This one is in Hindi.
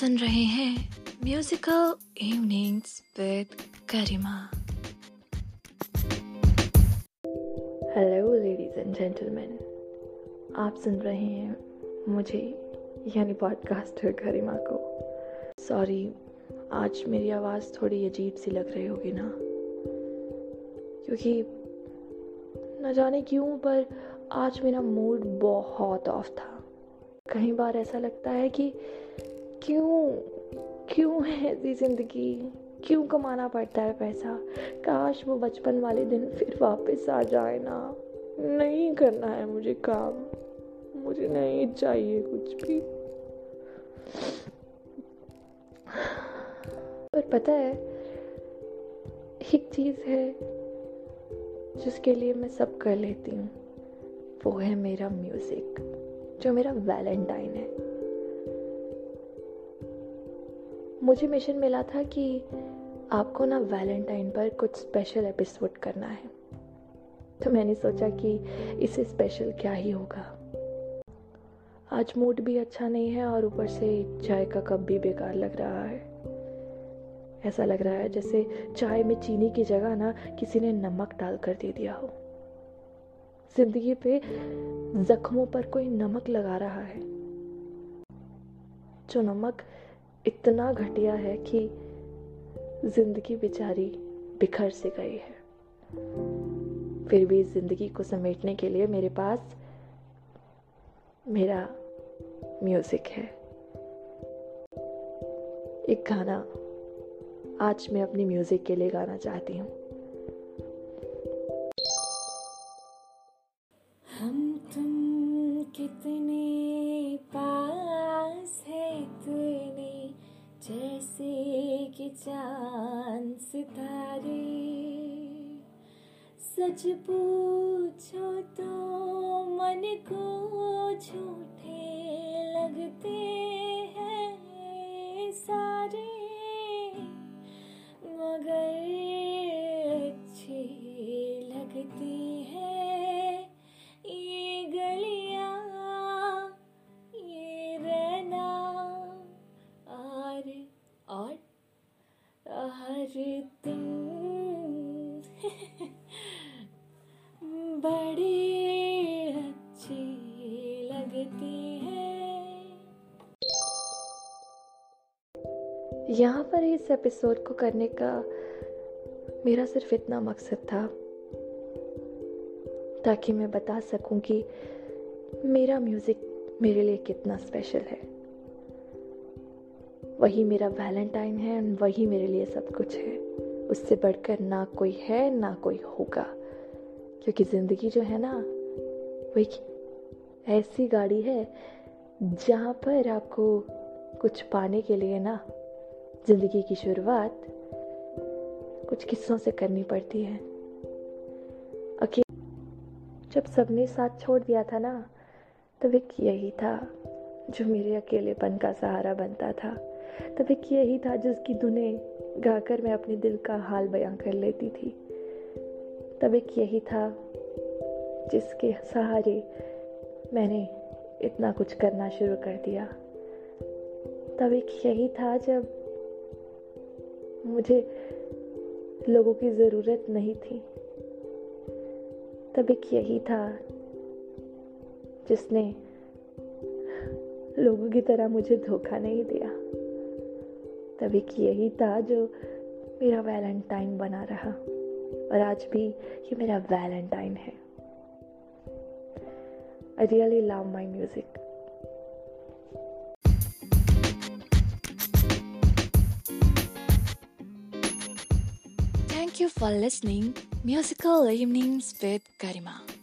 सुन रहे हैं musical evenings with Karima hello ladies and gentleman आप सुन रहे हैं मुझे, यानी पॉडकास्टर करिमा को। सॉरी आज मेरी आवाज़ थोड़ी अजीब सी लग रही होगी ना। क्योंकि, न जाने क्यों, पर आज मेरा मूड बहुत ऑफ़ था। कई बार ऐसा लगता है कि क्यों क्यों है ऐसी ज़िंदगी? क्यों कमाना पड़ता है पैसा? काश वो बचपन वाले दिन फिर वापस आ जाए ना। नहीं करना है मुझे काम। मुझे नहीं चाहिए कुछ भी। पर पता है, एक चीज़ है जिसके लिए मैं सब कर लेती हूँ। वो है मेरा म्यूज़िक जो मेरा वैलेंटाइन है। मुझे मिशन मिला था कि आपको ना वैलेंटाइन पर कुछ स्पेशल एपिसोड करना है। तो मैंने सोचा कि इसे स्पेशल क्या ही होगा। आज मूड भी अच्छा नहीं है और ऊपर से चाय का कप भी बेकार लग रहा है। ऐसा लग रहा है जैसे चाय में चीनी की जगह ना किसी ने नमक डाल कर दे दिया हो। ज़िंदगी पे जख्मों पर कोई नमक लगा रहा है। जो नमक इतना घटिया है कि ज़िंदगी बेचारी बिखर से गई है। फिर भी ज़िंदगी को समेटने के लिए मेरे पास मेरा म्यूज़िक है। एक गाना, आज मैं अपनी म्यूज़िक के लिए गाना चाहती हूँ। हम तुम कितने कि चाँद सितारे। सच पूछो तो मन को यहाँ पर इस एपिसोड को करने का मेरा सिर्फ़ इतना मकसद था, ताकि मैं बता सकूँ कि मेरा म्यूज़िक मेरे लिए कितना स्पेशल है। वही मेरा वैलेंटाइन है और वही मेरे लिए सब कुछ है। उससे बढ़कर ना कोई है, ना कोई होगा। क्योंकि ज़िंदगी जो है ना, वो एक ऐसी गाड़ी है, जहाँ पर आपको कुछ पाने के लिए ना, ज़िंदगी की शुरुआत कुछ किस्सों से करनी पड़ती है। अके जब सबने साथ छोड़ दिया था ना, तब एक यही था, जो मेरे अकेलेपन का सहारा बनता था। तब एक यही था जिसकी धुनें गाकर मैं अपने दिल का हाल बयां कर लेती थी। तब एक यही था जिसके सहारे मैंने इतना कुछ करना शुरू कर दिया। तब एक यही था जब मुझे लोगों की ज़रूरत नहीं थी। तब एक यही था जिसने लोगों की तरह मुझे धोखा नहीं दिया। तब एक यही था जो मेरा वैलेंटाइन बना रहा। और आज भी ये मेरा वैलेंटाइन है। I really love my music Thank you for listening. Musical Evenings with Karima.